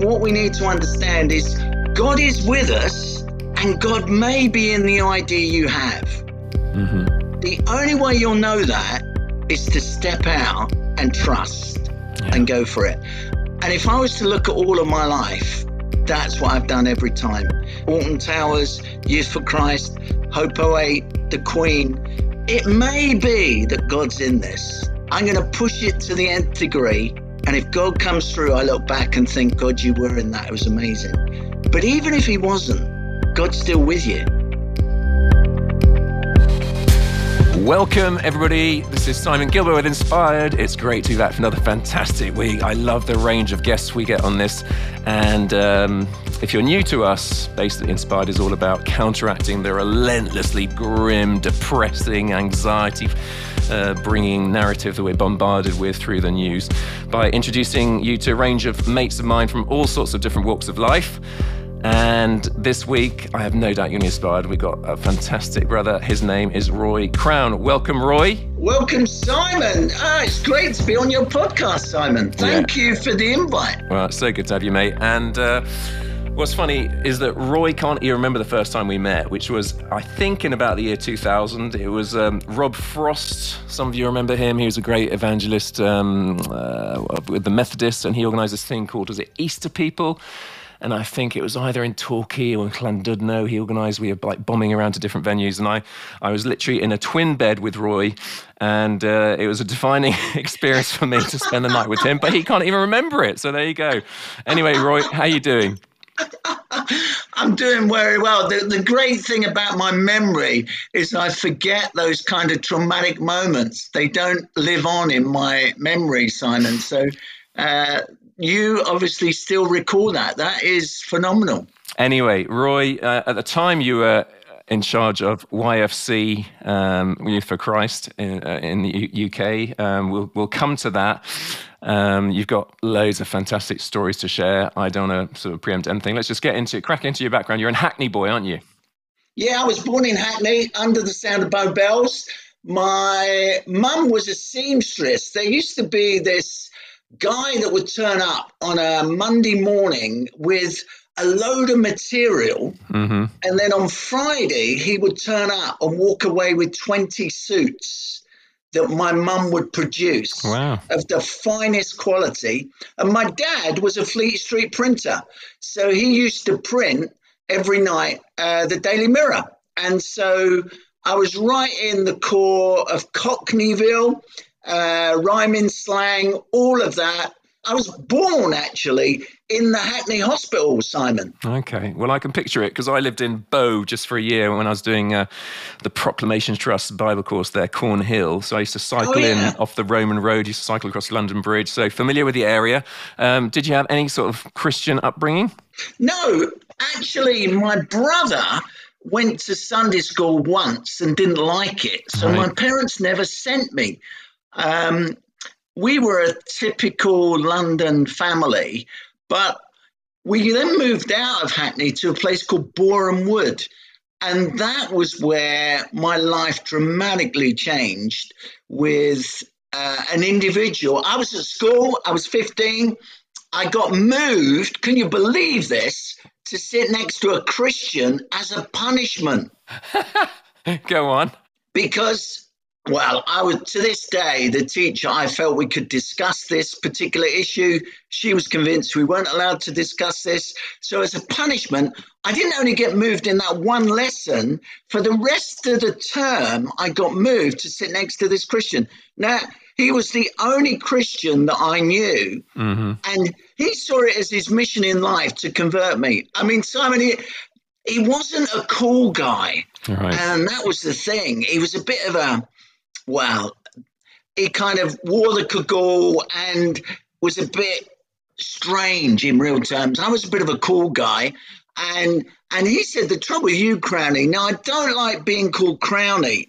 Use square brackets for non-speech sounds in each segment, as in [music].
what we need to understand is God is with us and God may be in the idea you have. Mm-hmm. The only way you'll know that is to step out and trust yeah. and go for it. And if I was to look at all of my life, that's what I've done every time. Alton Towers, Youth for Christ, Hope 08, The Queen. It may be that God's in this. I'm going to push it to the nth degree. And if God comes through, I look back and think, God, you were in that. It was amazing. But even if He wasn't, God's still with you. Welcome, everybody. This is Simon Guillebaud with Inspired. It's great to be back for another fantastic week. I love the range of guests we get on this. And um, if you're new to us, basically, Inspired is all about counteracting the relentlessly grim, depressing, anxiety uh, bringing narrative that we're bombarded with through the news by introducing you to a range of mates of mine from all sorts of different walks of life. And this week, I have no doubt you're inspired. We've got a fantastic brother. His name is Roy Crowne. Welcome, Roy. Welcome, Simon. Ah, it's great to be on your podcast, Simon. Thank yeah. you for the invite. Well, it's so good to have you, mate. And uh, what's funny is that Roy can't even remember the first time we met, which was, I think, in about the year 2000. It was um, Rob Frost. Some of you remember him. He was a great evangelist um, uh, with the Methodists, and he organized this thing called, was it Easter People? And I think it was either in Torquay or in Llandudno. He organised. We were like bombing around to different venues, and I, I was literally in a twin bed with Roy, and uh, it was a defining [laughs] experience for me to spend the night with him. But he can't even remember it. So there you go. Anyway, Roy, how are you doing? [laughs] I'm doing very well. The, the great thing about my memory is I forget those kind of traumatic moments. They don't live on in my memory, Simon. So uh, you obviously still recall that. That is phenomenal. Anyway, Roy, uh, at the time you were in charge of YFC um, Youth for Christ in, uh, in the U- UK. Um, we'll, we'll come to that. Um, you've got loads of fantastic stories to share. I don't want to sort of preempt anything. Let's just get into crack into your background. You're an Hackney boy, aren't you? Yeah, I was born in Hackney under the sound of Bow Bells. My mum was a seamstress. There used to be this guy that would turn up on a Monday morning with a load of material. Mm-hmm. And then on Friday, he would turn up and walk away with 20 suits that my mum would produce wow. of the finest quality. And my dad was a Fleet Street printer. So he used to print every night uh, the Daily Mirror. And so I was right in the core of Cockneyville uh, rhyming slang, all of that. I was born actually in the Hackney Hospital, Simon. Okay. Well, I can picture it because I lived in Bow just for a year when I was doing uh, the Proclamation Trust Bible course there, Cornhill. So I used to cycle oh, yeah. in off the Roman Road, used to cycle across London Bridge. So familiar with the area. Um, did you have any sort of Christian upbringing? No. Actually, my brother went to Sunday school once and didn't like it. So right. my parents never sent me. Um, we were a typical London family, but we then moved out of Hackney to a place called Boreham Wood. And that was where my life dramatically changed with uh, an individual. I was at school, I was 15. I got moved, can you believe this, to sit next to a Christian as a punishment. [laughs] Go on. Because well, I would to this day, the teacher, I felt we could discuss this particular issue. She was convinced we weren't allowed to discuss this. So, as a punishment, I didn't only get moved in that one lesson, for the rest of the term, I got moved to sit next to this Christian. Now, he was the only Christian that I knew. Mm-hmm. And he saw it as his mission in life to convert me. I mean, Simon, he, he wasn't a cool guy. Right. And that was the thing. He was a bit of a well, he kind of wore the cagoule and was a bit strange in real terms. I was a bit of a cool guy. And and he said, the trouble with you, Crownie, now I don't like being called Crownie.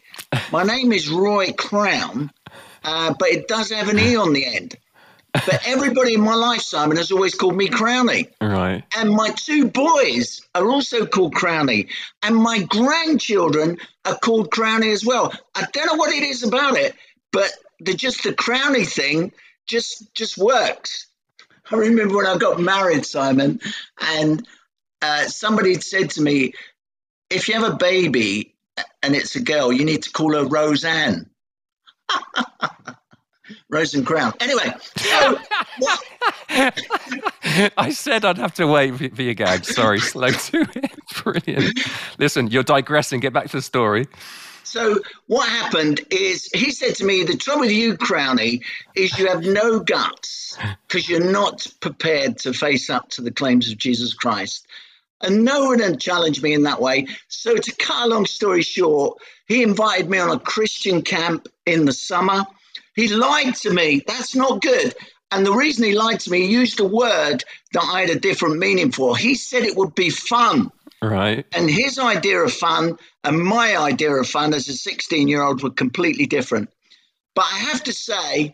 My name is Roy Crowne, uh, but it does have an E on the end. But everybody in my life, Simon, has always called me Crownie. Right. And my two boys are also called Crownie. And my grandchildren are called Crownie as well. I don't know what it is about it, but the just the Crownie thing just just works. I remember when I got married, Simon, and uh, somebody said to me, if you have a baby and it's a girl, you need to call her Roseanne. [laughs] Rose and Crown. Anyway, so [laughs] I said I'd have to wait for your gag. Sorry, [laughs] slow to it. [laughs] Brilliant. Listen, you're digressing. Get back to the story. So what happened is he said to me, the trouble with you, Crownie, is you have no guts because you're not prepared to face up to the claims of Jesus Christ. And no one had challenged me in that way. So to cut a long story short, he invited me on a Christian camp in the summer. He lied to me. That's not good. And the reason he lied to me, he used a word that I had a different meaning for. He said it would be fun. Right. And his idea of fun and my idea of fun as a 16 year old were completely different. But I have to say,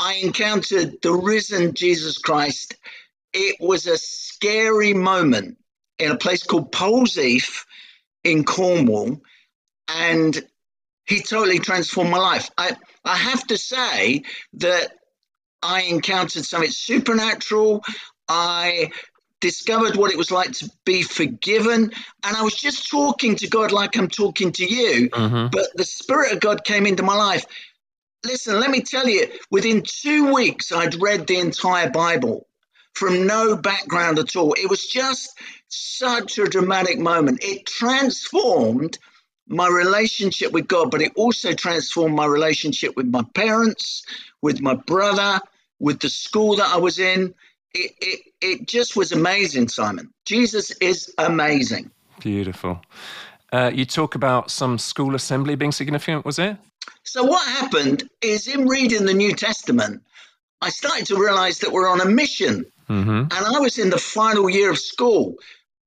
I encountered the risen Jesus Christ. It was a scary moment in a place called Polzeath in Cornwall. And he totally transformed my life. I, I have to say that I encountered something supernatural. I discovered what it was like to be forgiven. And I was just talking to God like I'm talking to you, mm-hmm. but the Spirit of God came into my life. Listen, let me tell you, within two weeks, I'd read the entire Bible from no background at all. It was just such a dramatic moment. It transformed my relationship with God, but it also transformed my relationship with my parents, with my brother, with the school that I was in it, it, it just was amazing, Simon. Jesus is amazing. Beautiful. Uh, you talk about some school assembly being significant, was it? So, what happened is in reading the New Testament, I started to realize that we're on a mission. Mm-hmm. And I was in the final year of school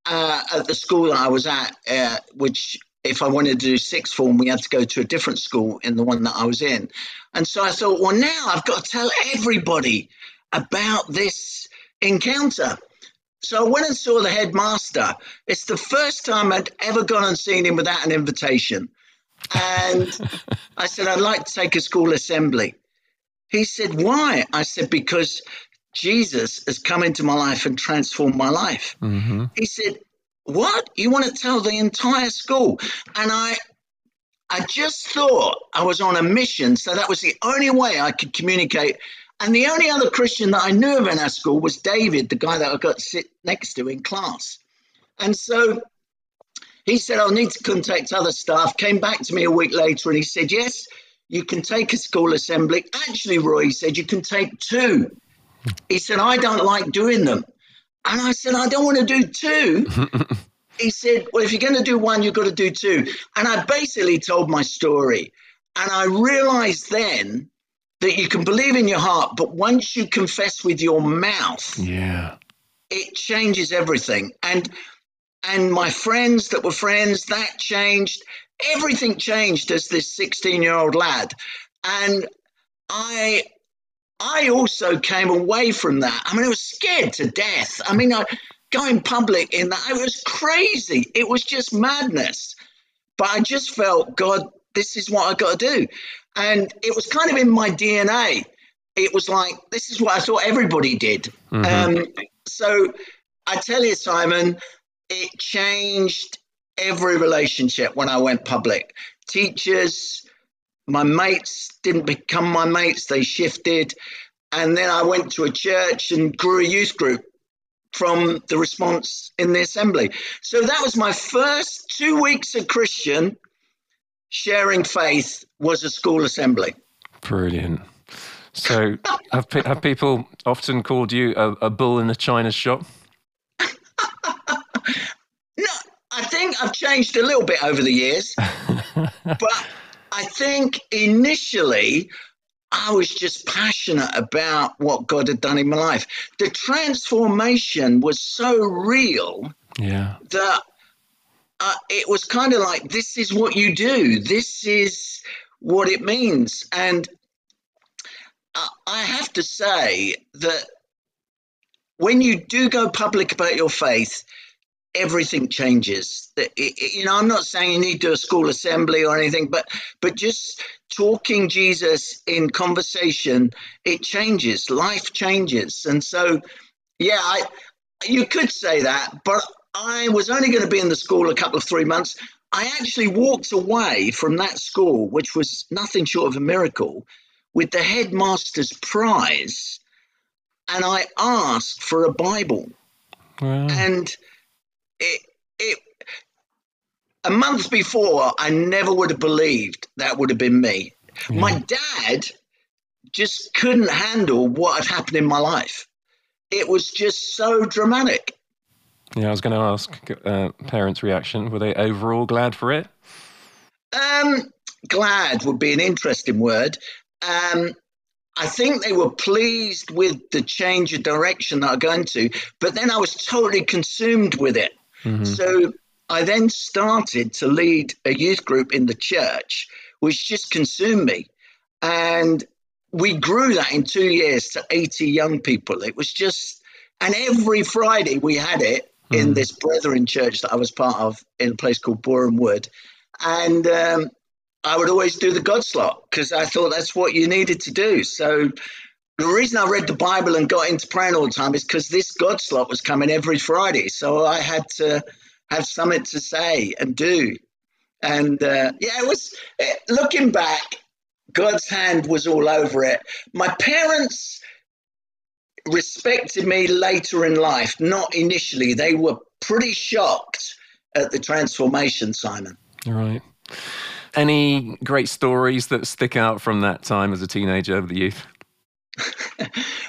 uh, at the school that I was at, uh, which, if I wanted to do sixth form, we had to go to a different school in the one that I was in. And so I thought, well, now I've got to tell everybody about this encounter. So I went and saw the headmaster. It's the first time I'd ever gone and seen him without an invitation. And [laughs] I said, I'd like to take a school assembly. He said, Why? I said, Because Jesus has come into my life and transformed my life. Mm-hmm. He said, What? You want to tell the entire school? And I I just thought I was on a mission, so that was the only way I could communicate and the only other Christian that I knew of in our school was David, the guy that I got to sit next to in class. And so he said, I'll need to contact other staff. Came back to me a week later and he said, Yes, you can take a school assembly. Actually, Roy, he said, You can take two. He said, I don't like doing them. And I said, I don't want to do two. [laughs] he said, Well, if you're going to do one, you've got to do two. And I basically told my story. And I realized then that you can believe in your heart, but once you confess with your mouth, yeah, it changes everything. And and my friends that were friends, that changed. Everything changed as this 16 year old lad. And I I also came away from that. I mean, I was scared to death. I mean, I, going public in that, it was crazy. It was just madness. But I just felt, God, this is what I got to do. And it was kind of in my DNA. It was like, this is what I thought everybody did. Mm-hmm. Um, so I tell you, Simon, it changed every relationship when I went public. Teachers, my mates didn't become my mates, they shifted. And then I went to a church and grew a youth group from the response in the assembly. So that was my first two weeks of Christian sharing faith was a school assembly. Brilliant. So, [laughs] have, have people often called you a, a bull in a china shop? [laughs] no, I think I've changed a little bit over the years. [laughs] but I think initially I was just passionate about what God had done in my life. The transformation was so real yeah. that uh, it was kind of like, this is what you do. This is what it means. And uh, I have to say that when you do go public about your faith, everything changes. You know, I'm not saying you need to do a school assembly or anything, but but just talking Jesus in conversation, it changes. Life changes, and so Yeah, I, you could say that, but I was only going to be in the school a couple of three months. I actually walked away from that school, which was nothing short of a miracle, with the headmaster's prize, and I asked for a Bible. Wow. And it, it, a month before, I never would have believed that would have been me. Yeah. My dad just couldn't handle what had happened in my life. It was just so dramatic. Yeah, I was going to ask uh, parents' reaction. Were they overall glad for it? Um, glad would be an interesting word. Um, I think they were pleased with the change of direction that I'm going to, but then I was totally consumed with it. Mm-hmm. So I then started to lead a youth group in the church, which just consumed me. And we grew that in two years to 80 young people. It was just, and every Friday we had it in mm. this brethren church that I was part of in a place called Boreham Wood. And um, I would always do the God slot because I thought that's what you needed to do. So the reason I read the Bible and got into praying all the time is because this God slot was coming every Friday. So I had to have something to say and do. And uh, yeah, it was looking back, God's hand was all over it. My parents respected me later in life, not initially. They were pretty shocked at the transformation, Simon. Right. Any great stories that stick out from that time as a teenager of the youth?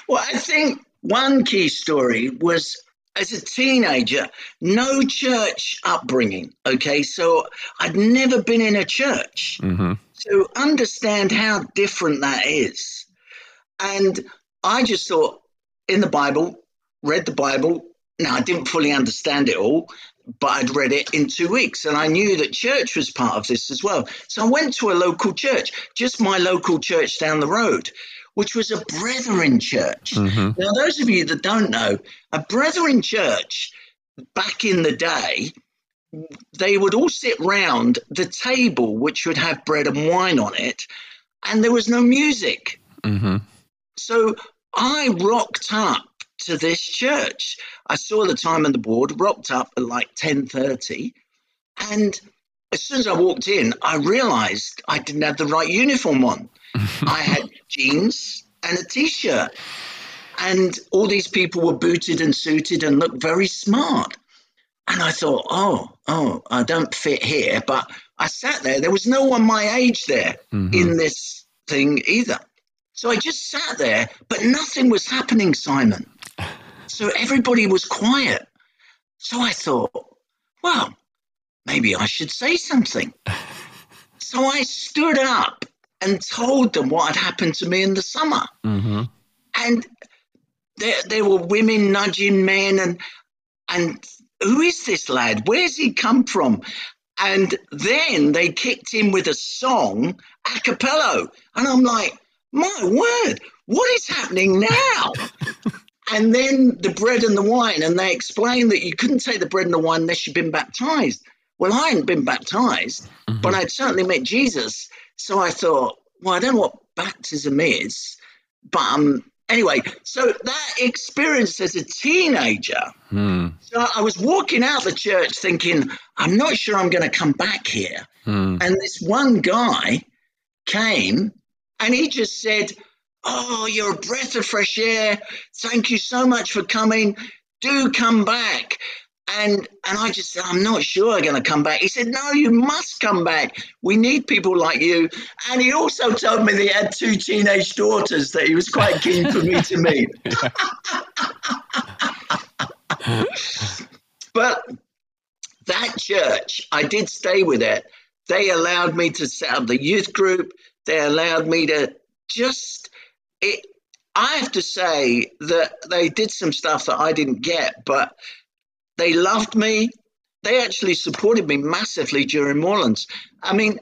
Well, I think one key story was as a teenager, no church upbringing. Okay, so I'd never been in a church. Mm-hmm. So understand how different that is. And I just thought, in the Bible, read the Bible. Now, I didn't fully understand it all, but I'd read it in two weeks and I knew that church was part of this as well. So I went to a local church, just my local church down the road, which was a Brethren church. Mm-hmm. Now, those of you that don't know, a Brethren church back in the day, they would all sit round the table, which would have bread and wine on it, and there was no music. Mm-hmm. So I rocked up to this church. I saw the time on the board, rocked up at like 10:30, and as soon as I walked in, I realized I didn't have the right uniform on. I had jeans and a t-shirt. And all these people were booted and suited and looked very smart. And I thought, oh, oh, I don't fit here. But I sat there. There was no one my age there mm-hmm. in this thing either. So I just sat there, but nothing was happening, Simon. So everybody was quiet. So I thought, well, maybe I should say something. [laughs] So I stood up and told them what had happened to me in the summer. Mm-hmm. And there, there were women nudging men and and who is this lad? Where's he come from? And then they kicked in with a song a cappella. And I'm like, my word, what is happening now? [laughs] and then the bread and the wine, and they explained that you couldn't take the bread and the wine unless you'd been baptized. Well, I hadn't been baptized, mm-hmm. but I'd certainly met Jesus. So I thought, well, I don't know what baptism is, but um, anyway, so that experience as a teenager, hmm. so I was walking out the church thinking, I'm not sure I'm going to come back here. Hmm. And this one guy came and he just said, Oh, you're a breath of fresh air. Thank you so much for coming. Do come back. And and I just said, I'm not sure I'm going to come back. He said, No, you must come back. We need people like you. And he also told me that he had two teenage daughters that he was quite keen for me to meet. [laughs] [laughs] but that church, I did stay with it. They allowed me to set up the youth group they allowed me to just it I have to say that they did some stuff that I didn't get, but they loved me. They actually supported me massively during Moorlands. I mean,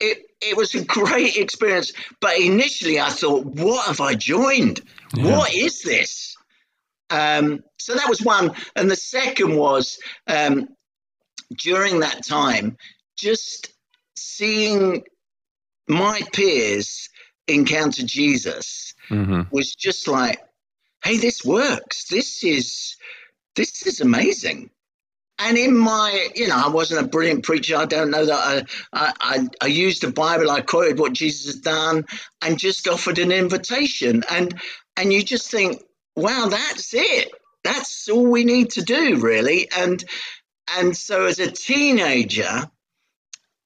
it it was a great experience. But initially, I thought, what have I joined? Yeah. What is this? Um, so that was one, and the second was um, during that time, just seeing my peers encounter Jesus mm-hmm. was just like hey, this works. This is this is amazing. And in my, you know, I wasn't a brilliant preacher. I don't know that I, I, I used the Bible. I quoted what Jesus had done, and just offered an invitation. And and you just think, wow, that's it. That's all we need to do, really. And and so as a teenager,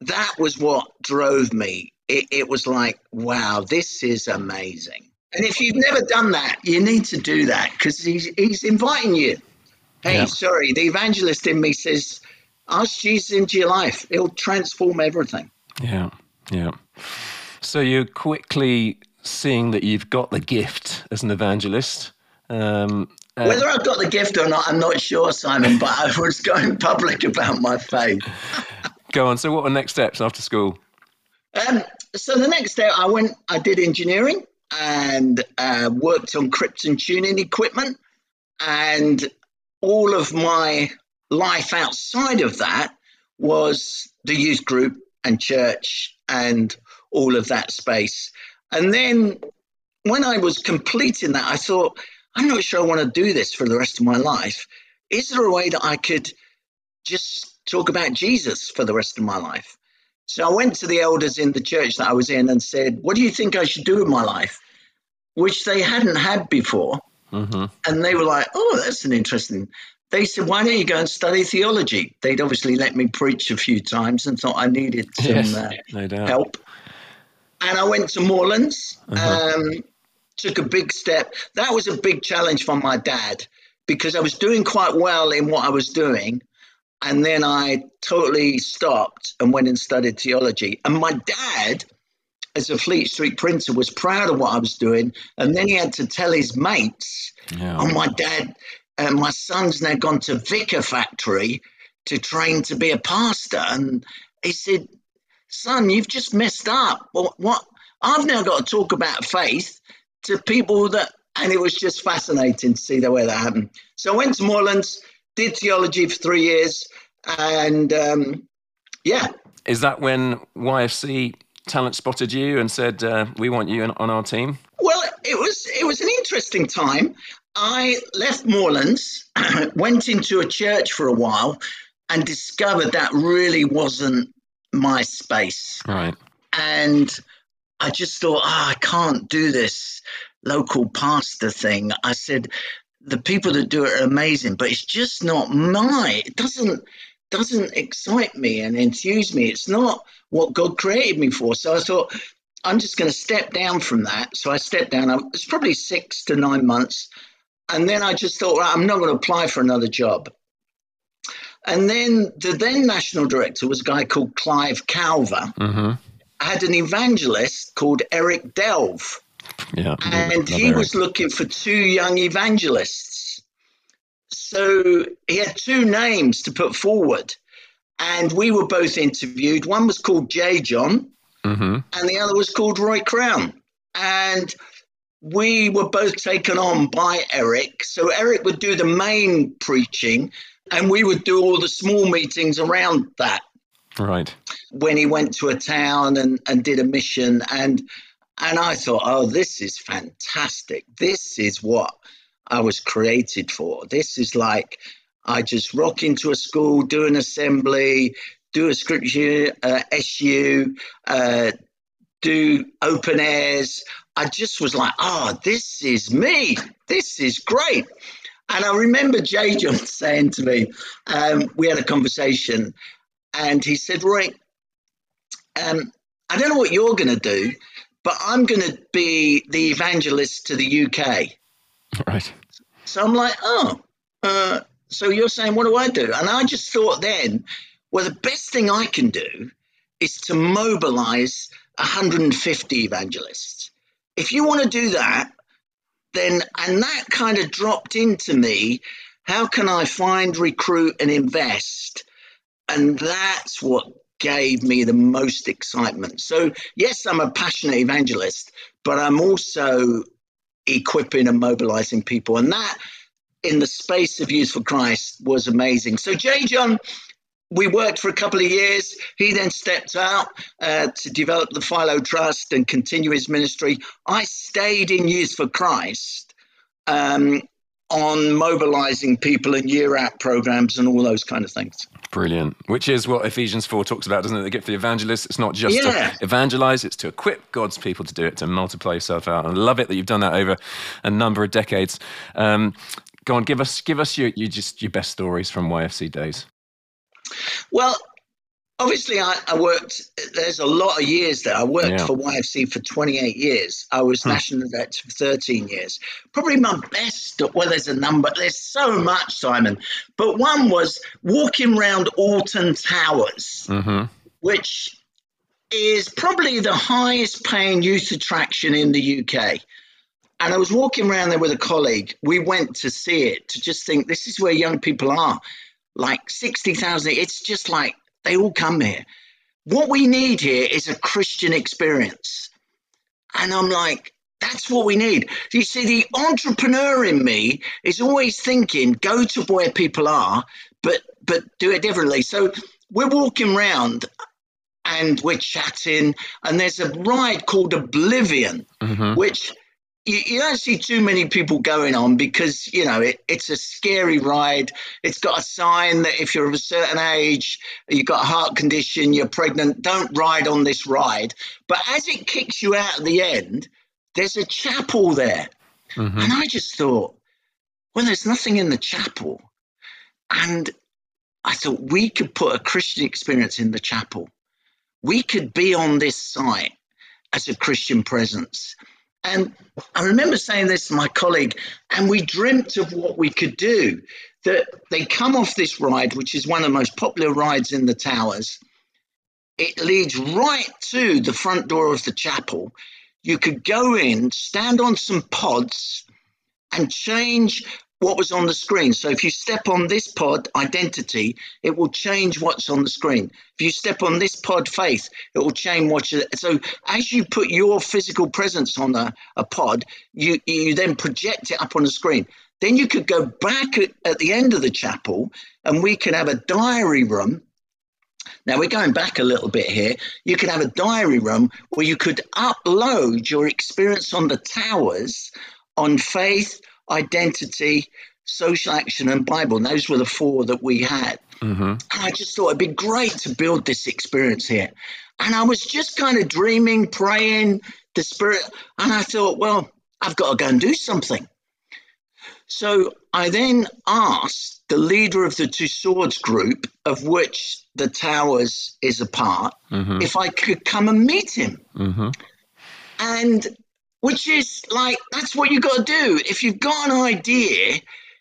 that was what drove me. It, it was like, wow, this is amazing. And if you've never done that, you need to do that because he's, he's inviting you. Hey, yeah. sorry, the evangelist in me says, ask Jesus into your life. It'll transform everything. Yeah, yeah. So you're quickly seeing that you've got the gift as an evangelist. Um, uh, Whether I've got the gift or not, I'm not sure, Simon, but I was going public about my faith. [laughs] Go on. So, what were next steps after school? Um, so, the next day, I went, I did engineering and uh, worked on krypton tuning equipment. And all of my life outside of that was the youth group and church and all of that space. And then when I was completing that, I thought, I'm not sure I want to do this for the rest of my life. Is there a way that I could just talk about Jesus for the rest of my life? So I went to the elders in the church that I was in and said, What do you think I should do with my life? Which they hadn't had before. Mm-hmm. And they were like, Oh, that's an interesting. They said, Why don't you go and study theology? They'd obviously let me preach a few times and thought I needed some yes, uh, no help. And I went to Moorlands. Uh-huh. Um, took a big step. That was a big challenge for my dad because I was doing quite well in what I was doing. And then I totally stopped and went and studied theology. And my dad, as a Fleet Street printer, was proud of what I was doing. And then he had to tell his mates, yeah. oh, my dad, uh, my son's now gone to Vicar Factory to train to be a pastor. And he said, son, you've just messed up. What, what? I've now got to talk about faith to people that, and it was just fascinating to see the way that happened. So I went to Moorlands, did theology for three years, and um, yeah. Is that when YFC talent spotted you and said, uh, "We want you on our team"? Well, it was it was an interesting time. I left Moorlands, [clears throat] went into a church for a while, and discovered that really wasn't my space. Right. And I just thought, oh, I can't do this local pastor thing. I said, the people that do it are amazing, but it's just not my. It doesn't doesn't excite me and enthuse me. It's not what God created me for. So I thought, I'm just going to step down from that. So I stepped down. It's probably six to nine months. And then I just thought, I'm not going to apply for another job. And then the then national director was a guy called Clive Calver. Mm-hmm had an evangelist called Eric Delve. Yeah, and he was looking for two young evangelists. So he had two names to put forward. And we were both interviewed. One was called J.John, mm-hmm. and the other was called Roy Crowne. And we were both taken on by Eric. So Eric would do the main preaching, and we would do all the small meetings around that. Right. When he went to a town and, and did a mission and and I thought, oh, this is fantastic. This is what I was created for. This is like I just rock into a school, do an assembly, do a scripture uh, SU, uh, do open airs. I just was like, oh, this is me. This is great. And I remember J.John [laughs] saying to me, um, we had a conversation, and he said, Roy, um, I don't know what you're going to do, but I'm going to be the evangelist to the UK. [laughs] Right. So I'm like, oh, uh, so you're saying, what do I do? And I just thought then, well, the best thing I can do is to mobilize 150 evangelists. If you want to do that, then, and that kind of dropped into me, how can I find, recruit, and invest and that's what gave me the most excitement. So, yes, I'm a passionate evangelist, but I'm also equipping and mobilizing people. And that, in the space of Youth for Christ, was amazing. So, J.John, we worked for a couple of years. He then stepped out uh, to develop the Philo Trust and continue his ministry. I stayed in Youth for Christ um, on mobilizing people and year out programs and all those kind of things. Brilliant. Which is what Ephesians 4 talks about, doesn't it? The gift of the evangelist. It's not just yeah. to evangelize, it's to equip God's people to do it, to multiply yourself out. And I love it that you've done that over a number of decades. Um, go on, give us give us your, your just your best stories from YFC days. Well, obviously I, I, worked there's a lot of years there. I worked yeah. for yfc for 28 years. I was hmm. national director for 13 years. Probably my best well there's a number there's so much simon. But one was walking around alton towers mm-hmm. which is probably the highest paying youth attraction in the uk and i was walking around there with a colleague. We went to see it to just think this is where young people are. Like 60,000 it's just like they all come here. What we need here is a Christian experience. And I'm like, that's what we need. You see, the entrepreneur in me is always thinking, go to where people are, but but do it differently. So we're walking around and we're chatting, and there's a ride called Oblivion, mm-hmm. which you, you, don't see too many people going on because you know it, it's a scary ride. It's got a sign that if you're of a certain age, you've got a heart condition, you're pregnant, don't ride on this ride. But as it kicks you out at the end, there's a chapel there, mm-hmm. and I just thought, well, there's nothing in the chapel, and I thought we could put a Christian experience in the chapel. We could be on this site as a Christian presence and I remember saying this to my colleague, and we dreamt of what we could do. That they come off this ride, which is one of the most popular rides in the towers. It leads right to the front door of the chapel. You could go in, stand on some pods, and change what was on the screen. So if you step on this pod identity, it will change what's on the screen. If you step on this pod faith, it will change what you. So as you put your physical presence on a, a pod, you you then project it up on the screen. Then you could go back at, at the end of the chapel, and we can have a diary room. Now we're going back a little bit here. You could have a diary room where you could upload your experience on the towers on faith identity, social action, and Bible. And those were the four that we had. Mm-hmm. And I just thought it'd be great to build this experience here. And I was just kind of dreaming, praying, the Spirit. And I thought, well, I've got to go and do something. So I then asked the leader of the Tussauds group, of which the Towers is a part, mm-hmm. if I could come and meet him. Mm-hmm. And which is like that's what you've got to do. If you've got an idea,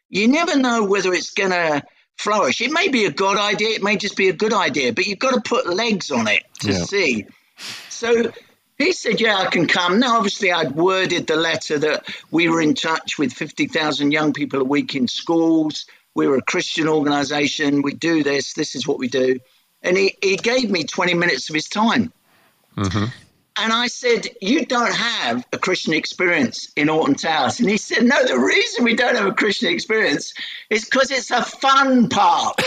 you never know whether it's going to flourish. It may be a good idea, it may just be a good idea, but you've got to put legs on it to yeah. see. So he said, Yeah, I can come. Now, obviously, I'd worded the letter that we were in touch with 50,000 young people a week in schools. We were a Christian organization. We do this. This is what we do. And he, he gave me 20 minutes of his time. Mm-hmm. And I said, You don't have a Christian experience in Alton Towers. And he said, No, the reason we don't have a Christian experience is because it's a fun park. [laughs]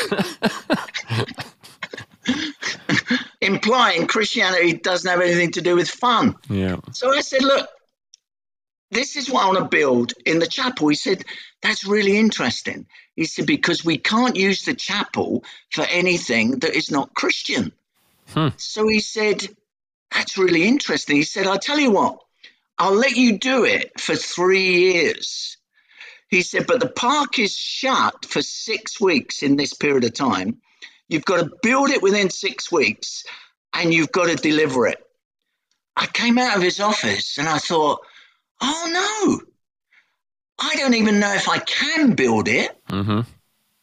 Implying Christianity doesn't have anything to do with fun. Yeah. So I said, Look, this is what I want to build in the chapel. He said, That's really interesting. He said, Because we can't use the chapel for anything that is not Christian. Hmm. So he said, that's really interesting. He said, I'll tell you what, I'll let you do it for three years. He said, but the park is shut for six weeks in this period of time. You've got to build it within six weeks and you've got to deliver it. I came out of his office and I thought, oh no, I don't even know if I can build it. Mm-hmm.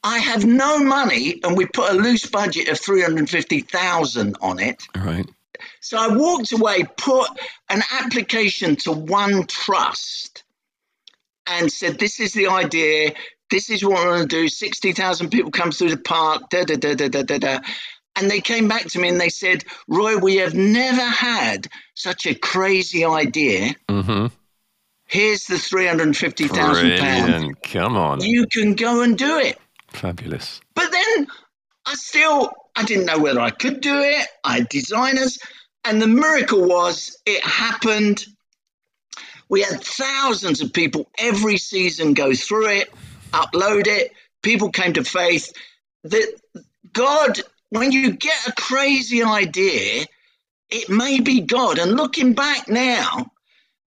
I have no money, and we put a loose budget of 350,000 on it. Right. So I walked away, put an application to One Trust, and said, This is the idea. This is what I want to do. 60,000 people come through the park, da da da da da da da. And they came back to me and they said, Roy, we have never had such a crazy idea. Mm-hmm. Here's the £350,000. Come on. You can go and do it. Fabulous. But then I still I didn't know whether I could do it. I had designers. And the miracle was it happened. We had thousands of people every season go through it, upload it. People came to faith. That God, when you get a crazy idea, it may be God. And looking back now,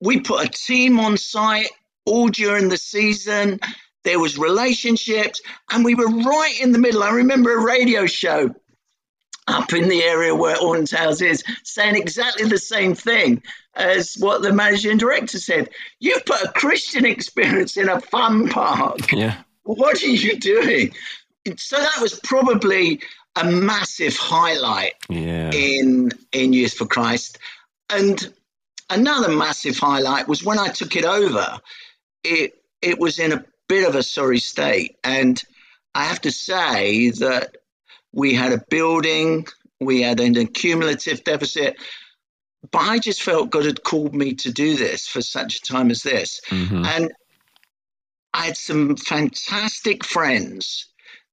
we put a team on site all during the season. There was relationships, and we were right in the middle. I remember a radio show up in the area where Alton Towers is, saying exactly the same thing as what the managing director said. You put a Christian experience in a fun park. Yeah. What are you doing? So that was probably a massive highlight Yeah. in in Youth for Christ. And another massive highlight was when I took it over. It it was in a bit of a sorry state, and I have to say that we had a building, we had an accumulative deficit. But I just felt God had called me to do this for such a time as this. Mhm. And I had some fantastic friends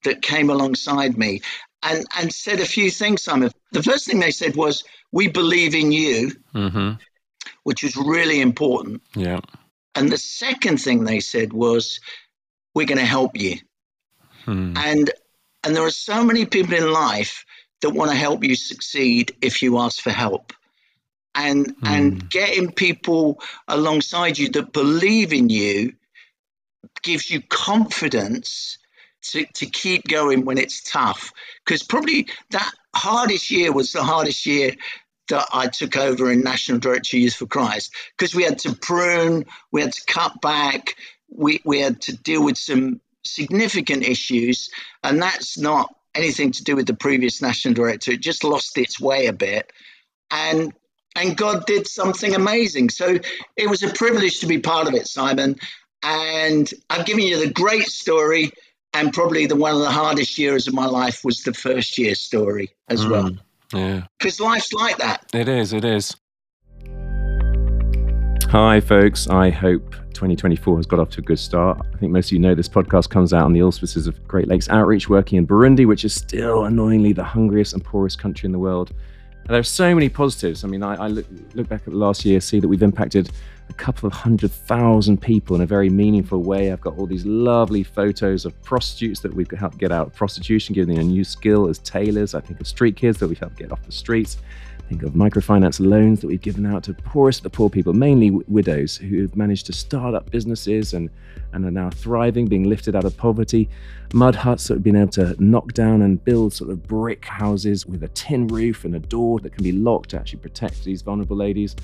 that came alongside me and, and said a few things, Simon. The first thing they said was, We believe in you, Mhm. which was really important. Yeah. And the second thing they said was, We're going to help you. Hmm. And and there are so many people in life that want to help you succeed if you ask for help. And hmm. and getting people alongside you that believe in you gives you confidence to, to keep going when it's tough. Because probably that hardest year was the hardest year that I took over in National Director Youth for Christ because we had to prune, we had to cut back, we, we had to deal with some significant issues, and that's not anything to do with the previous national director. It just lost its way a bit, and and God did something amazing. So it was a privilege to be part of it, Simon. And I've given you the great story, and probably the one of the hardest years of my life was the first year story as mm. well, Yeah. because life's like that. It is. It is. Hi, folks. I hope 2024 has got off to a good start. I think most of you know this podcast comes out on the auspices of Great Lakes Outreach, working in Burundi, which is still annoyingly the hungriest and poorest country in the world. And there are so many positives. I mean, I, I look, look back at the last year, see that we've impacted a couple of hundred thousand people in a very meaningful way. I've got all these lovely photos of prostitutes that we've helped get out of prostitution, giving them a new skill as tailors. I think of street kids that we've helped get off the streets. Think of microfinance loans that we've given out to poorest of the poor people, mainly widows who have managed to start up businesses and, and are now thriving, being lifted out of poverty. Mud huts that have been able to knock down and build sort of brick houses with a tin roof and a door that can be locked to actually protect these vulnerable ladies.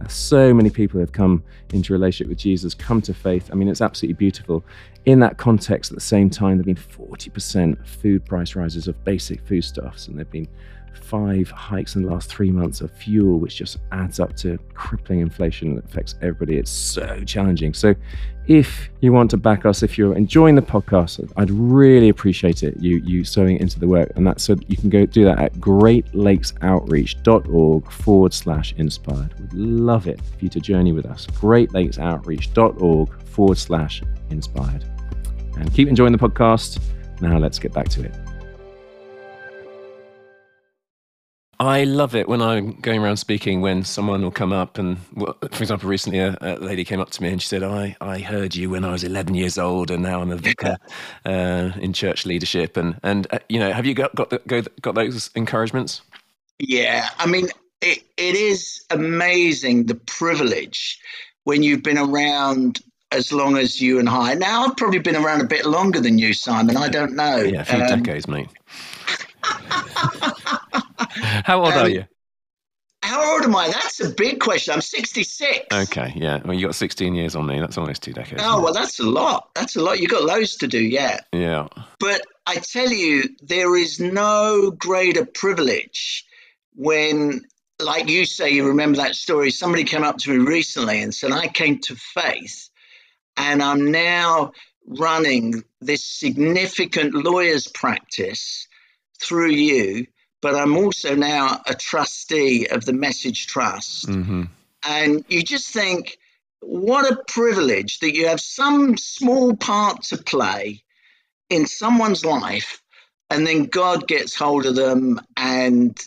Uh, so many people have come into relationship with Jesus, come to faith. I mean, it's absolutely beautiful. In that context, at the same time, there have been 40% food price rises of basic foodstuffs, and there have been five hikes in the last three months of fuel, which just adds up to crippling inflation that affects everybody. It's so challenging. So, if you want to back us, if you're enjoying the podcast, I'd really appreciate it. You you sewing into the work, and that's so you can go do that at greatlakesoutreach.org forward slash inspired. We'd love it for you to journey with us. Greatlakesoutreach.org forward slash inspired. And keep enjoying the podcast. Now let's get back to it. I love it when I'm going around speaking when someone will come up and, for example, recently a, a lady came up to me and she said, I, I heard you when I was 11 years old and now I'm a vicar [laughs] uh, in church leadership. And, and uh, you know, have you got, got, the, go, got those encouragements? Yeah, I mean, it, it is amazing the privilege when you've been around as long as you and I. Now, I've probably been around a bit longer than you, Simon. I don't know. Yeah, a few Um, decades, mate. [laughs] How old are Um, you? How old am I? That's a big question. I'm 66. Okay, yeah. Well, you got 16 years on me. That's almost two decades. Oh, well, that's a lot. That's a lot. You've got loads to do yet. yeah. But I tell you, there is no greater privilege when, like you say, you remember that story. Somebody came up to me recently and said, I came to faith and I'm now running this significant lawyer's practice through you, but I'm also now a trustee of the Message Trust. hmm And you just think, what a privilege that you have some small part to play in someone's life, and then God gets hold of them and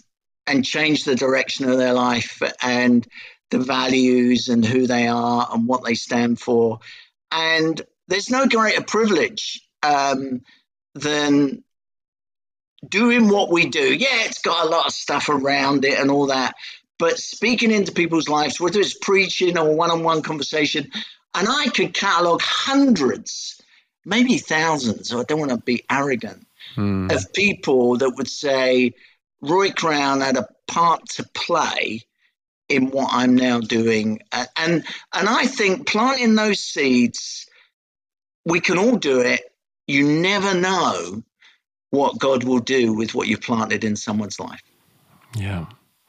and change the direction of their life, and the values and who they are and what they stand for. And there's no greater privilege um, than doing what we do. Yeah, it's got a lot of stuff around it and all that, but speaking into people's lives, whether it's preaching or one on one conversation, and I could catalog hundreds, maybe thousands, so I don't want to be arrogant, hmm. of people that would say, Roy Crowne had a part to play in what I'm now doing. And and I think planting those seeds, we can all do it. You never know what God will do with what you've planted in someone's life. Yeah.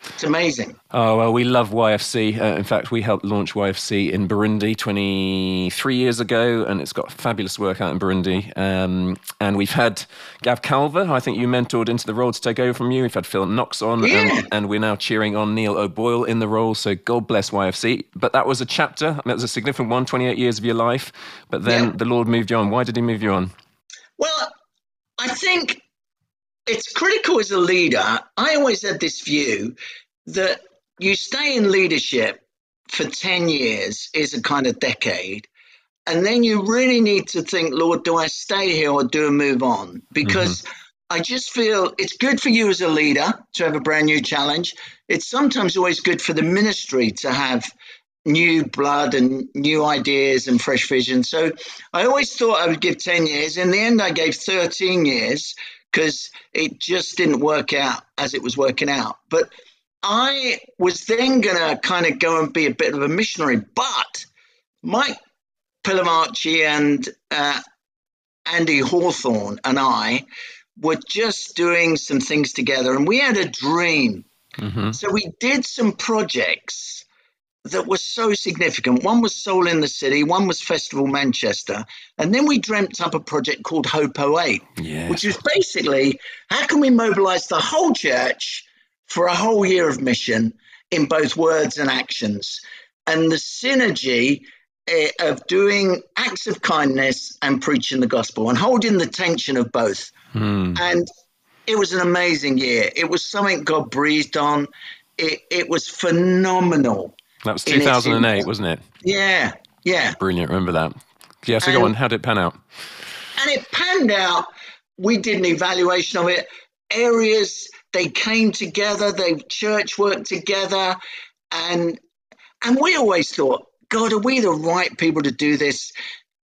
It's amazing. Oh, well, we love YFC. Uh, in fact, we helped launch YFC in Burundi 23 years ago, and it's got fabulous work out in Burundi. Um, and we've had Gav Calver, I think you mentored into the role to take over from you. We've had Phil Knox on, yeah. and, and, we're now cheering on Neil O'Boyle in the role. So God bless YFC. But that was a chapter, that was a significant one, 28 years of your life. But then yeah. the Lord moved you on. Why did he move you on? Well, I think it's critical as a leader. I always had this view that you stay in leadership for 10 years is a kind of decade. And then you really need to think, Lord, do I stay here or do I move on? Because mm-hmm. I just feel it's good for you as a leader to have a brand new challenge. It's sometimes always good for the ministry to have new blood and new ideas and fresh vision. So I always thought I would give 10 years. In the end, I gave 13 years because it just didn't work out as it was working out. But I was then going to kind of go and be a bit of a missionary. But Mike Pilavachi and uh, Andy Hawthorne and I were just doing some things together and we had a dream. Mm-hmm. So we did some projects that were so significant. One was Soul in the City, one was Festival Manchester. And then we dreamt up a project called Hope 08, yes. which was basically how can we mobilize the whole church for a whole year of mission in both words and actions? And the synergy eh, of doing acts of kindness and preaching the gospel and holding the tension of both. Mm. And it was an amazing year. It was something God breathed on. It, it was phenomenal. That was 2008, wasn't it? Yeah, yeah. Brilliant. Remember that. Yeah, so and, go on. How did it pan out? And it panned out. We did an evaluation of it. Areas, they came together, they church worked together. And and we always thought, God, are we the right people to do this?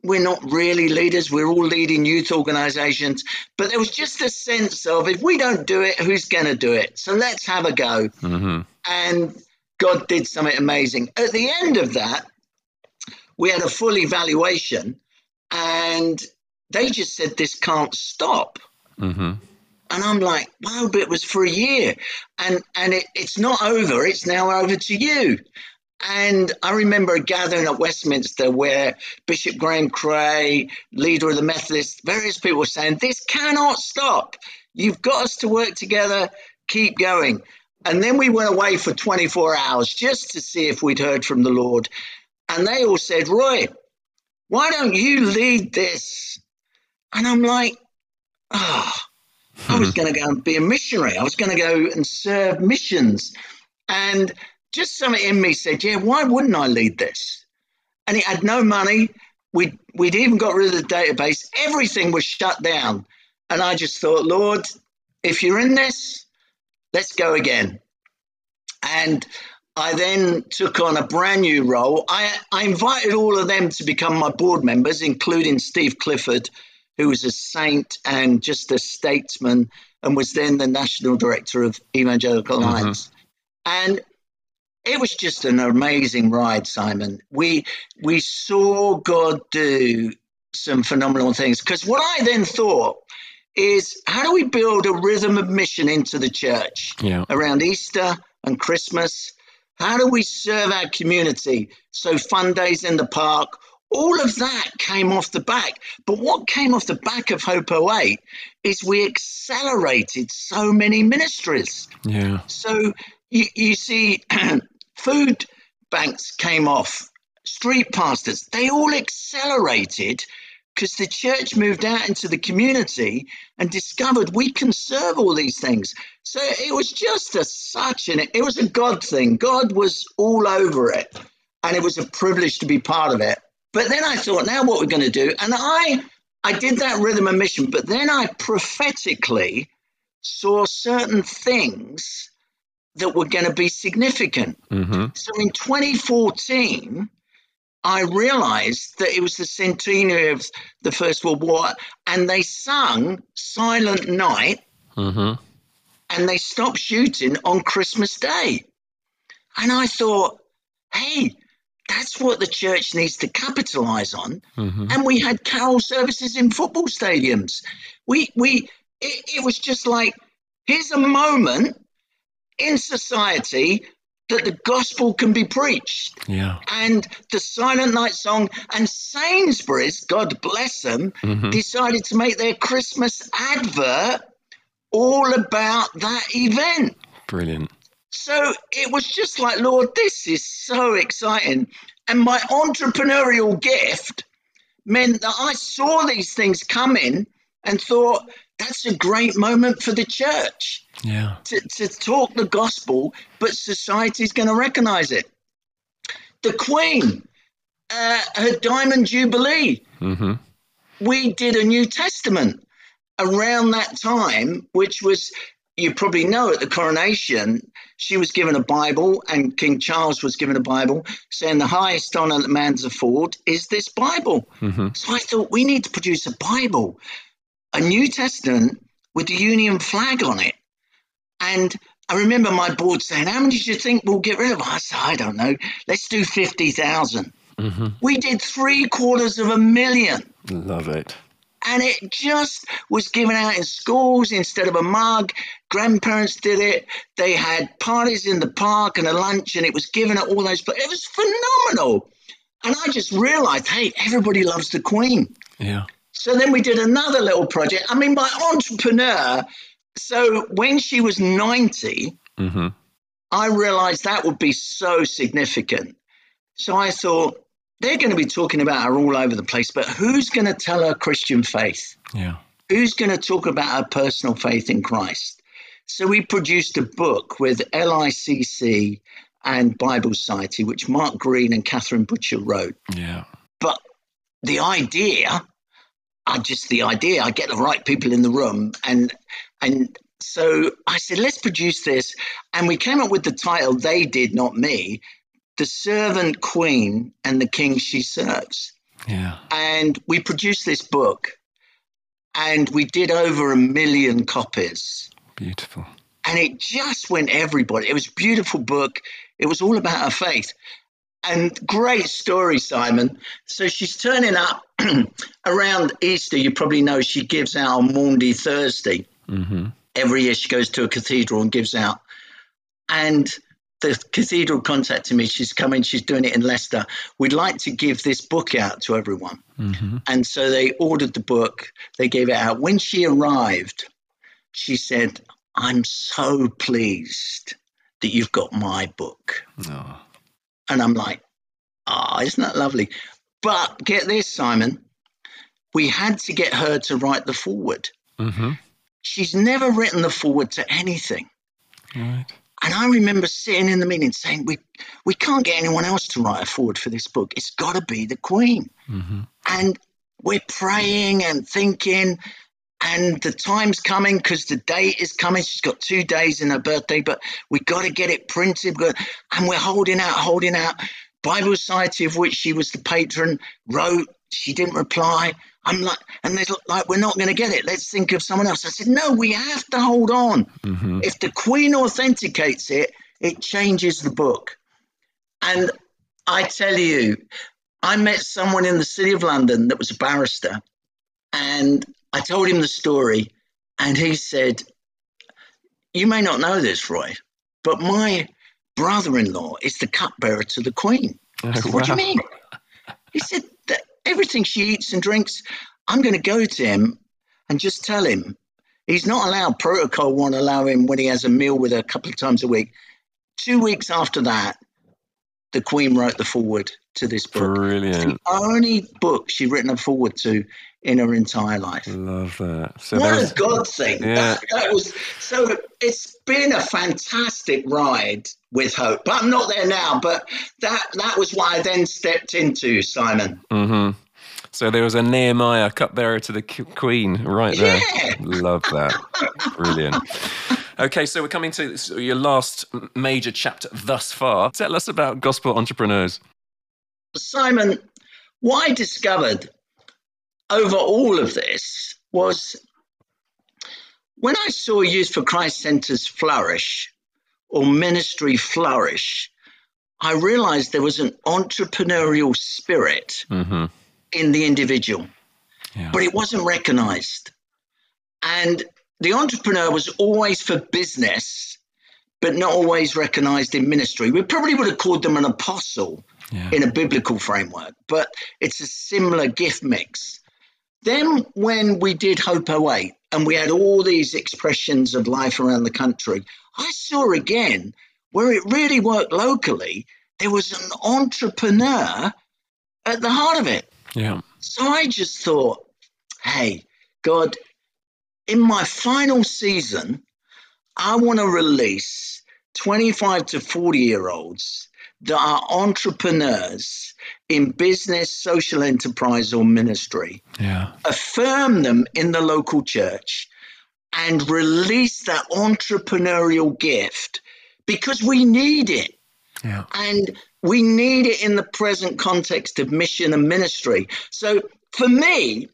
We're not really leaders. We're all leading youth organizations. But there was just a sense of if we don't do it, who's going to do it? So let's have a go. Mm-hmm. And God did something amazing. At the end of that, we had a full evaluation and they just said this can't stop. Mm-hmm. And I'm like, wow, but it was for a year. And and it, it's not over, it's now over to you. And I remember a gathering at Westminster where Bishop Graham Cray, leader of the Methodists, various people were saying, This cannot stop. You've got us to work together, keep going. And then we went away for 24 hours just to see if we'd heard from the Lord. And they all said, Roy, why don't you lead this? And I'm like, oh, I was mm-hmm. going to go and be a missionary. I was going to go and serve missions. And just something in me said, yeah, why wouldn't I lead this? And it had no money. We'd, we'd even got rid of the database. Everything was shut down. And I just thought, Lord, if you're in this, let's go again. And I then took on a brand new role. I, I invited all of them to become my board members, including Steve Clifford, who was a saint and just a statesman and was then the national director of Evangelical mm-hmm. Alliance. Mm-hmm. And it was just an amazing ride, Simon. We we saw God do some phenomenal things. Because what I then thought is how do we build a rhythm of mission into the church yeah. around Easter and Christmas? How do we serve our community? So, fun days in the park, all of that came off the back. But what came off the back of Hope 08 is we accelerated so many ministries. Yeah. So, you, you see, [clears throat] food banks came off, street pastors, they all accelerated because the church moved out into the community and discovered we can serve all these things. So it was just a such an it was a God thing. God was all over it, and it was a privilege to be part of it. But then I thought, now what we're going to do, and I I did that rhythm and mission, but then I prophetically saw certain things that were going to be significant. Mm-hmm. So in 2014, I realized that it was the centenary of the First World War, and they sung Silent Night Mm-hmm. and they stopped shooting on Christmas Day. And I thought, hey, that's what the church needs to capitalize on. Mm-hmm. And we had carol services in football stadiums. We we it, it was just like here's a moment in society that the gospel can be preached. Yeah. And the Silent Night song and Sainsbury's, God bless them, Mhm. decided to make their Christmas advert all about that event. Brilliant. So it was just like, Lord, this is so exciting. And my entrepreneurial gift meant that I saw these things coming and thought, that's a great moment for the church Yeah. to, to talk the gospel, but society's going to recognize it. The Queen, uh, her Diamond Jubilee, Mm-hmm. we did a New Testament around that time, which was, you probably know, at the coronation, she was given a Bible, and King Charles was given a Bible, saying the highest honor that man's afford is this Bible. Mm-hmm. So I thought we need to produce a Bible, a New Testament with the Union flag on it. And I remember my board saying, How many do you think we'll get rid of? I said, I don't know. Let's do 50,000. Mm-hmm. We did three quarters of a million. Love it. And it just was given out in schools instead of a mug. Grandparents did it. They had parties in the park and a lunch, and it was given at all those places. It was phenomenal. And I just realized, hey, everybody loves the Queen. Yeah. So then we did another little project. I mean, my entrepreneur. So when she was 90, Mm-hmm. I realized that would be so significant. So I thought, they're going to be talking about her all over the place, but who's going to tell her Christian faith? Yeah. Who's going to talk about her personal faith in Christ? So we produced a book with LICC and Bible Society, which Mark Green and Catherine Butcher wrote. Yeah. But the idea, I just the idea, I get the right people in the room, and and so I said, let's produce this, and we came up with the title. They did, not me. The servant queen and the king she serves. Yeah. And we produced this book, and we did over a million copies. Beautiful. And it just went everybody. It was a beautiful book. It was all about her faith. And great story, Simon. So she's turning up [clears throat] around Easter. You probably know she gives out on Maundy Thursday. Mm-hmm. Every year she goes to a cathedral and gives out. And the cathedral contacted me. She's coming, she's doing it in Leicester. We'd like to give this book out to everyone. Mm-hmm. And so they ordered the book, they gave it out. When she arrived, she said, I'm so pleased that you've got my book. Oh. And I'm like, ah, isn't that lovely? But get this, Simon, we had to get her to write the foreword. Mm-hmm. She's never written the foreword to anything. Right. And I remember sitting in the meeting saying, we, we can't get anyone else to write a foreword for this book. It's got to be the Queen. Mm-hmm. and we're praying and thinking and the time's coming because the date is coming she's got two days in her birthday but we got to get it printed and we're holding out holding out bible society of which she was the patron wrote she didn't reply. I'm like and there's like we're not going to get it. Let's think of someone else. I said no we have to hold on. Mm-hmm. if the queen authenticates it it changes the book. And i tell you i met someone in the city of london that was a barrister and i told him the story and he said you may not know this roy but my brother-in-law is the cupbearer to the queen. Said, what do you mean? He said that everything she eats and drinks i'm going to go to him and just tell him. He's not allowed protocol won't allow him when he has a meal with her a couple of times a week. Two weeks after that the Queen wrote the foreword to this book. Brilliant. It's the only book she'd written a foreword to in her entire life. Love that. So what there's- a God thing. Yeah. That, [laughs] that was so it's been a fantastic ride with Hope. But I'm not there now, but that that was what I then stepped into, Simon. Mm-hmm. So there was a Nehemiah cupbearer to the Queen right there. Yeah. Love that. [laughs] Brilliant. Okay, so we're coming to your last major chapter thus far. Tell us about gospel entrepreneurs. Simon, what I discovered over all of this was when I saw Youth for Christ centers flourish or ministry flourish, I realized there was an entrepreneurial spirit hmm in the individual, Yeah. but it wasn't recognized. And the entrepreneur was always for business, but not always recognized in ministry. We probably would have called them an apostle Yeah. in a biblical framework, but it's a similar gift mix. Then, when we did Hope 08 and we had all these expressions of life around the country, I saw again where it really worked locally, there was an entrepreneur at the heart of it. Yeah. So I just thought, hey, God, in my final season, I want to release 25 to 40 year olds that are entrepreneurs in business, social enterprise, or ministry, Yeah. affirm them in the local church, and release that entrepreneurial gift because we need it. Yeah. And we need it in the present context of mission and ministry. So for me,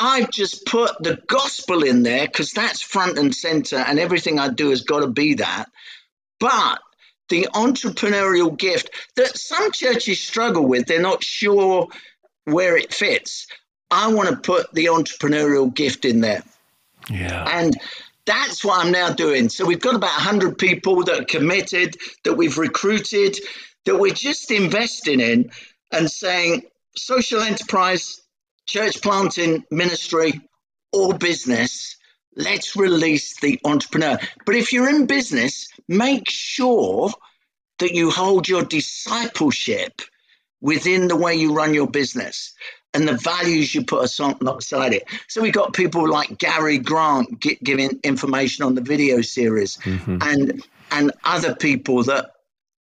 I've just put the gospel in there because that's front and center, and everything I do has got to be that. But the entrepreneurial gift that some churches struggle with, they're not sure where it fits. I want to put the entrepreneurial gift in there. Yeah. And that's what I'm now doing. So we've got about 100 people that are committed, that we've recruited, that we're just investing in and saying social enterprise, church planting, ministry, or business. Let's release the entrepreneur. But if you're in business, make sure that you hold your discipleship within the way you run your business and the values you put alongside it. So we've got people like Gary Grant gi- giving information on the video series, Mhm. and and other people that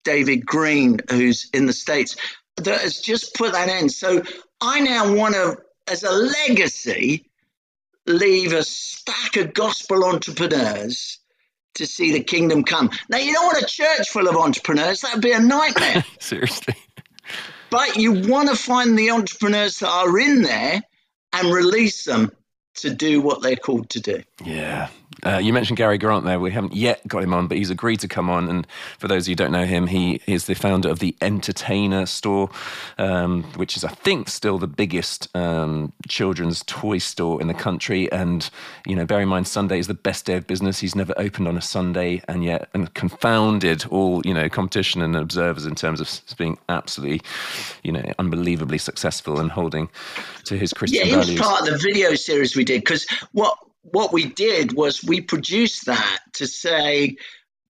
David Green, who's in the states, that has just put that in. So I now want to, as a legacy, leave a stack of gospel entrepreneurs to see the kingdom come. Now you don't want a church full of entrepreneurs; that'd be a nightmare. [laughs] Seriously. But you want to find the entrepreneurs that are in there and release them to do what they're called to do. Yeah. Uh, you mentioned Gary Grant there. We haven't yet got him on, but he's agreed to come on. And for those of you who don't know him, he is the founder of the Entertainer Store, um, which is, I think, still the biggest um, children's toy store in the country. And, you know, bear in mind, Sunday is the best day of business. He's never opened on a Sunday and yet and confounded all, you know, competition and observers in terms of being absolutely, you know, unbelievably successful and holding to his Yeah, Christian he was values. part of the video series we did because what what we did was we produced that to say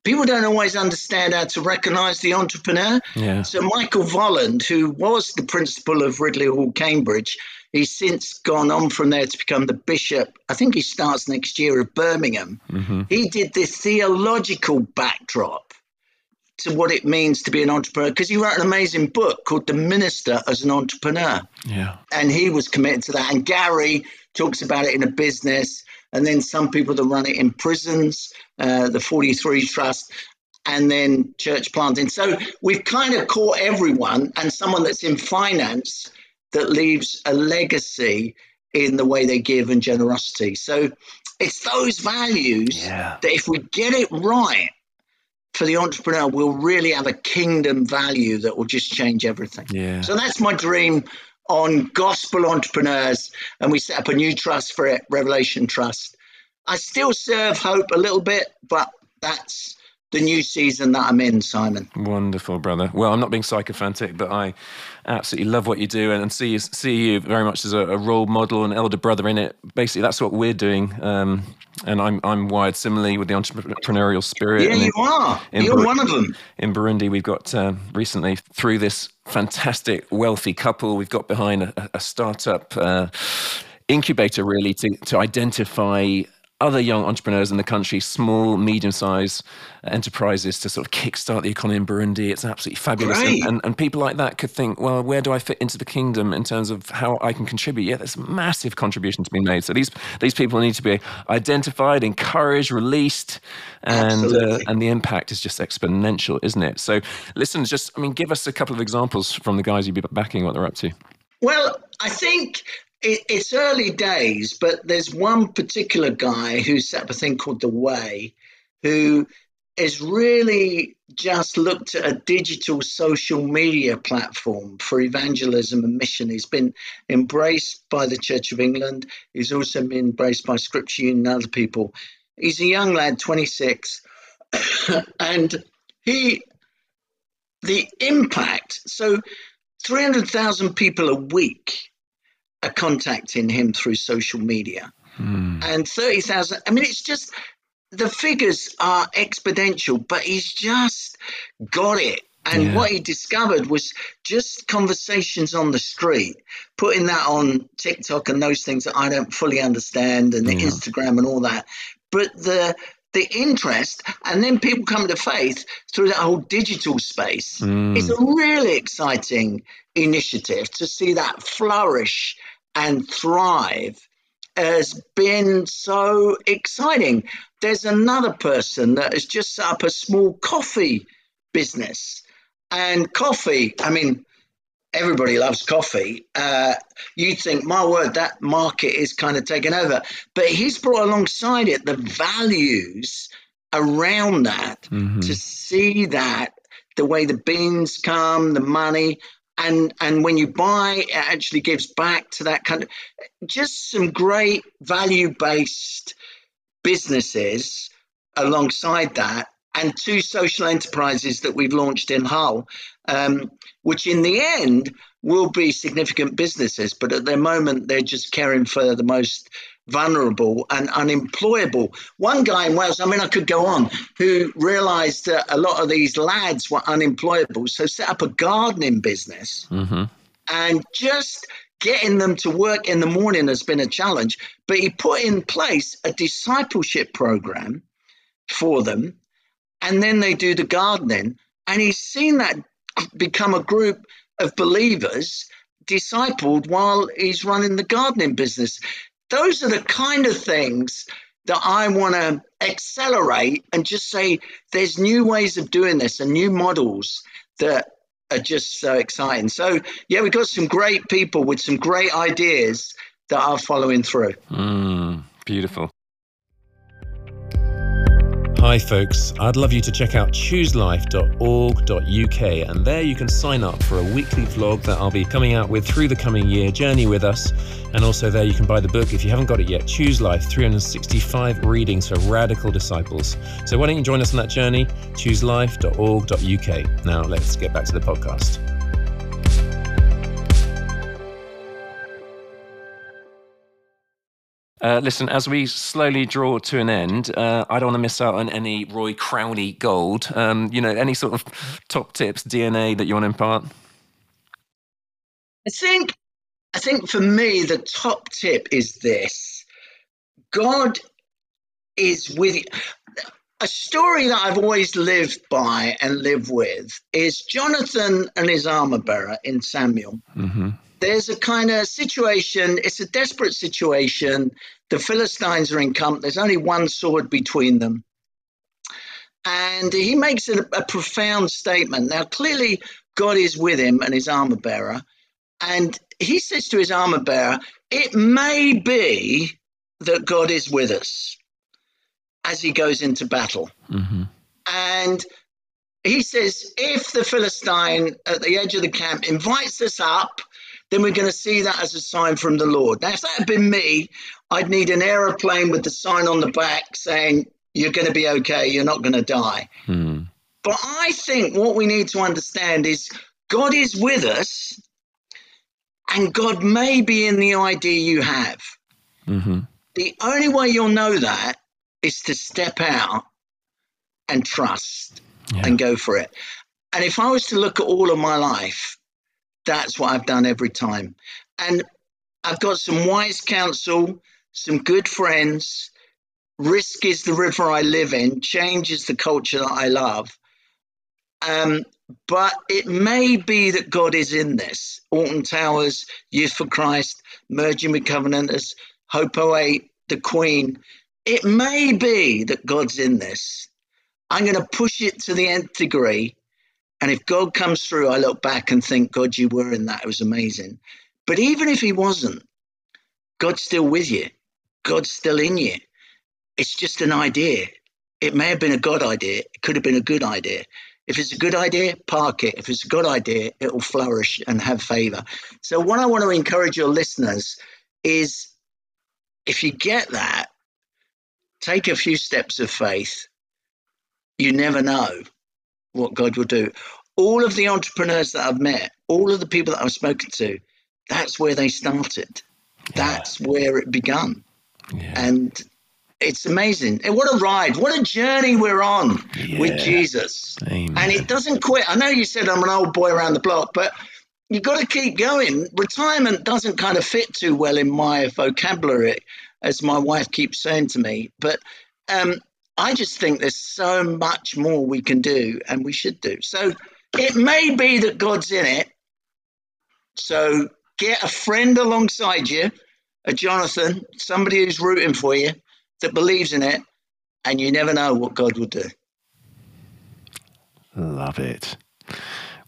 people don't always understand how to recognize the entrepreneur. Yeah. So Michael Volland, who was the principal of Ridley Hall, Cambridge, he's since gone on from there to become the bishop. I think he starts next year of Birmingham. hmm He did the theological backdrop to what it means to be an entrepreneur because he wrote an amazing book called The Minister as an Entrepreneur Yeah. and he was committed to that. And Gary talks about it in a business, and then some people that run it in prisons, uh, the 43 Trust, and then church planting. So we've kind of caught everyone and someone that's in finance that leaves a legacy in the way they give and generosity. So it's those values Yeah. that if we get it right for the entrepreneur, we'll really have a kingdom value that will just change everything. Yeah. So that's my dream on gospel entrepreneurs. And we set up a new trust for it, Revelation Trust. I still serve Hope a little bit, but that's the new season that I'm in, Simon. Wonderful, brother. Well, I'm not being sycophantic, but I absolutely love what you do and, and see you, see you very much as a, a, role model, and elder brother in it. Basically, that's what we're doing. Um, and I'm I'm wired similarly with the entrepreneurial spirit. Yeah, you are. You're Bur- one of them. In Burundi, we've got uh, recently through this fantastic wealthy couple, we've got behind a, a startup. Uh, incubator really to, to identify other young entrepreneurs in the country, small, medium sized enterprises to sort of kickstart the economy in Burundi. It's absolutely fabulous. And, and, and, people like that could think, well, where do I fit into the kingdom in terms of how I can contribute? Yeah, there's massive contribution to be made. So these, these people need to be identified, encouraged, released, and, uh, and the impact is just exponential, isn't it? So listen, just, I mean, give us a couple of examples from the guys you'd be backing, what they're up to. Well, I think it, it's early days, but there's one particular guy who set up a thing called The Way, who has really just looked at a digital social media platform for evangelism and mission. He's been embraced by the Church of England. He's also been embraced by Scripture Union and other people. He's a young lad, 26, [coughs] and he, the impact, so 300,000 people a week are contacting him through social media. Mm. And 30,000, I mean, it's just the figures are exponential, but he's just got it. And yeah. what he discovered was just conversations on the street, putting that on TikTok and those things that I don't fully understand, and yeah. Instagram and all that. But the the interest, and then people come to faith through that whole digital space. Mm. It's a really exciting initiative to see that flourish and thrive has been so exciting. There's another person that has just set up a small coffee business. And coffee, I mean, everybody loves coffee. Uh, you'd think, my word, that market is kind of taken over. But he's brought alongside it the values around that mm-hmm. to see that the way the beans come, the money, and and when you buy it actually gives back to that kind of just some great value based businesses alongside that and two social enterprises that we've launched in Hull, um, which in the end will be significant businesses, but at the moment they're just caring for the most vulnerable and unemployable. One guy in Wales, I mean, I could go on, who realized that a lot of these lads were unemployable, so set up a gardening business. Mm-hmm. And just getting them to work in the morning has been a challenge. But he put in place a discipleship program for them, and then they do the gardening. And he's seen that become a group of believers discipled while he's running the gardening business those are the kind of things that I want to accelerate and just say there's new ways of doing this and new models that are just so exciting. So, yeah, we've got some great people with some great ideas that are following through. Mm, beautiful. Hi, folks. I'd love you to check out chooselife.org.uk, and there you can sign up for a weekly vlog that I'll be coming out with through the coming year. Journey with us. And also, there you can buy the book if you haven't got it yet Choose Life 365 Readings for Radical Disciples. So, why don't you join us on that journey? Chooselife.org.uk. Now, let's get back to the podcast. Uh, listen, as we slowly draw to an end, uh, I don't want to miss out on any Roy Crowne gold. Um, you know, any sort of top tips, DNA that you want to impart? I think, I think for me, the top tip is this: God is with you. A story that I've always lived by and live with is Jonathan and his armor bearer in Samuel. Mm-hmm there's a kind of situation, it's a desperate situation. The Philistines are in camp, there's only one sword between them. And he makes a, a profound statement. Now, clearly, God is with him and his armor bearer. And he says to his armor bearer, It may be that God is with us as he goes into battle. Mm-hmm. And he says, If the Philistine at the edge of the camp invites us up, then we're going to see that as a sign from the Lord. Now, if that had been me, I'd need an aeroplane with the sign on the back saying, you're going to be okay. You're not going to die. Hmm. But I think what we need to understand is God is with us, and God may be in the idea you have. Mm-hmm. The only way you'll know that is to step out and trust Yeah. and go for it. And if I was to look at all of my life, that's what I've done every time. And I've got some wise counsel, some good friends. Risk is the river I live in, change is the culture that I love. Um, but it may be that God is in this. Alton Towers, Youth for Christ, Merging with Covenanters, Hope 08, The Queen. It may be that God's in this. I'm going to push it to the nth degree. And if God comes through, I look back and think, God, you were in that. It was amazing. But even if He wasn't, God's still with you. God's still in you. It's just an idea. It may have been a God idea. It could have been a good idea. If it's a good idea, park it. If it's a good idea, it will flourish and have favor. So, what I want to encourage your listeners is if you get that, take a few steps of faith. You never know what God will do. All of the entrepreneurs that I've met, all of the people that I've spoken to, that's where they started. That's where it began. Yeah. And it's amazing. And what a ride. What a journey we're on with Jesus. Amen. And it doesn't quit. I know you said I'm an old boy around the block, but you've got to keep going. Retirement doesn't kind of fit too well in my vocabulary, as my wife keeps saying to me. But um, I just think there's so much more we can do and we should do. So it may be that God's in it. So get a friend alongside you, a Jonathan, somebody who's rooting for you, that believes in it, and you never know what God will do. Love it.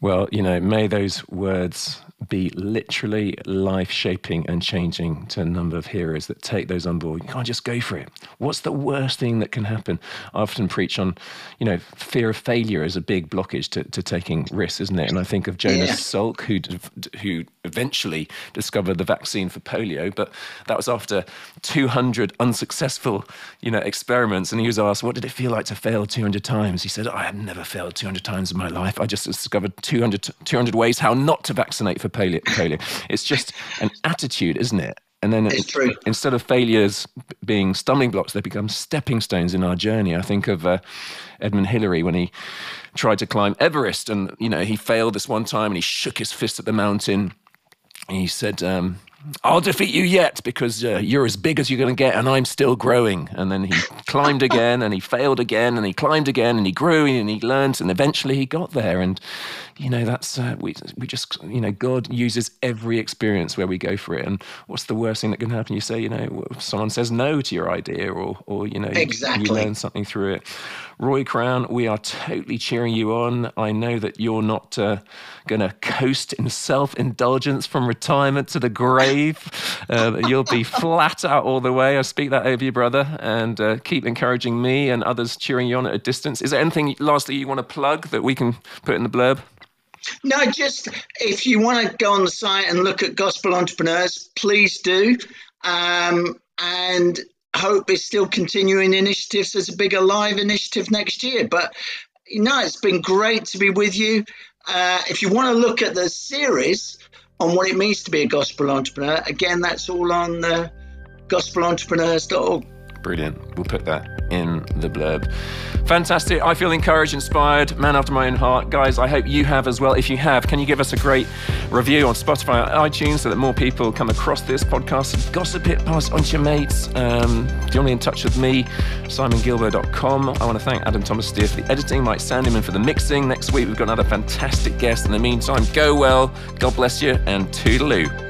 Well, you know, may those words be literally life shaping and changing to a number of hearers that take those on board. You can't just go for it. What's the worst thing that can happen? I often preach on, you know, fear of failure is a big blockage to, to taking risks, isn't it? And I think of Jonas Yeah. Salk, who, who eventually discovered the vaccine for polio, but that was after 200 unsuccessful, you know, experiments. And he was asked, what did it feel like to fail 200 times? He said, I have never failed 200 times in my life. I just discovered 200, 200 ways how not to vaccinate for polio. polio. It's just an attitude, isn't it? And then It's true. instead of failures being stumbling blocks, they become stepping stones in our journey. I think of uh, Edmund Hillary when he tried to climb Everest, and you know he failed this one time, and he shook his fist at the mountain. And he said, um, "I'll defeat you yet because uh, you're as big as you're going to get, and I'm still growing." And then he [laughs] climbed again, and he failed again, and he climbed again, and he grew, and he learned, and eventually he got there. And you know that's uh, we we just you know God uses every experience where we go for it. And what's the worst thing that can happen? You say, you know, someone says no to your idea, or or you know, you- Exactly. you learn something through it. Roy Crowne, we are totally cheering you on. I know that you're not uh, going to coast in self indulgence from retirement to the grave. Uh, you'll be flat out all the way. I speak that over you, brother, and uh, keep encouraging me and others cheering you on at a distance. Is there anything, lastly, you want to plug that we can put in the blurb? No, just if you want to go on the site and look at gospel entrepreneurs, please do. Um, and Hope is still continuing initiatives as a bigger live initiative next year. But you know, it's been great to be with you. Uh, if you want to look at the series on what it means to be a gospel entrepreneur, again, that's all on uh, gospelentrepreneurs.org. Brilliant. We'll put that in the blurb. Fantastic. I feel encouraged, inspired, man after my own heart. Guys, I hope you have as well. If you have, can you give us a great review on Spotify or iTunes so that more people come across this podcast? Gossip it, pass on to your mates. Um, if you want to be in touch with me, simonguillebaud.com. I want to thank Adam Thomas Steer for the editing, Mike Sandyman for the mixing. Next week, we've got another fantastic guest. In the meantime, go well, God bless you, and toodaloo.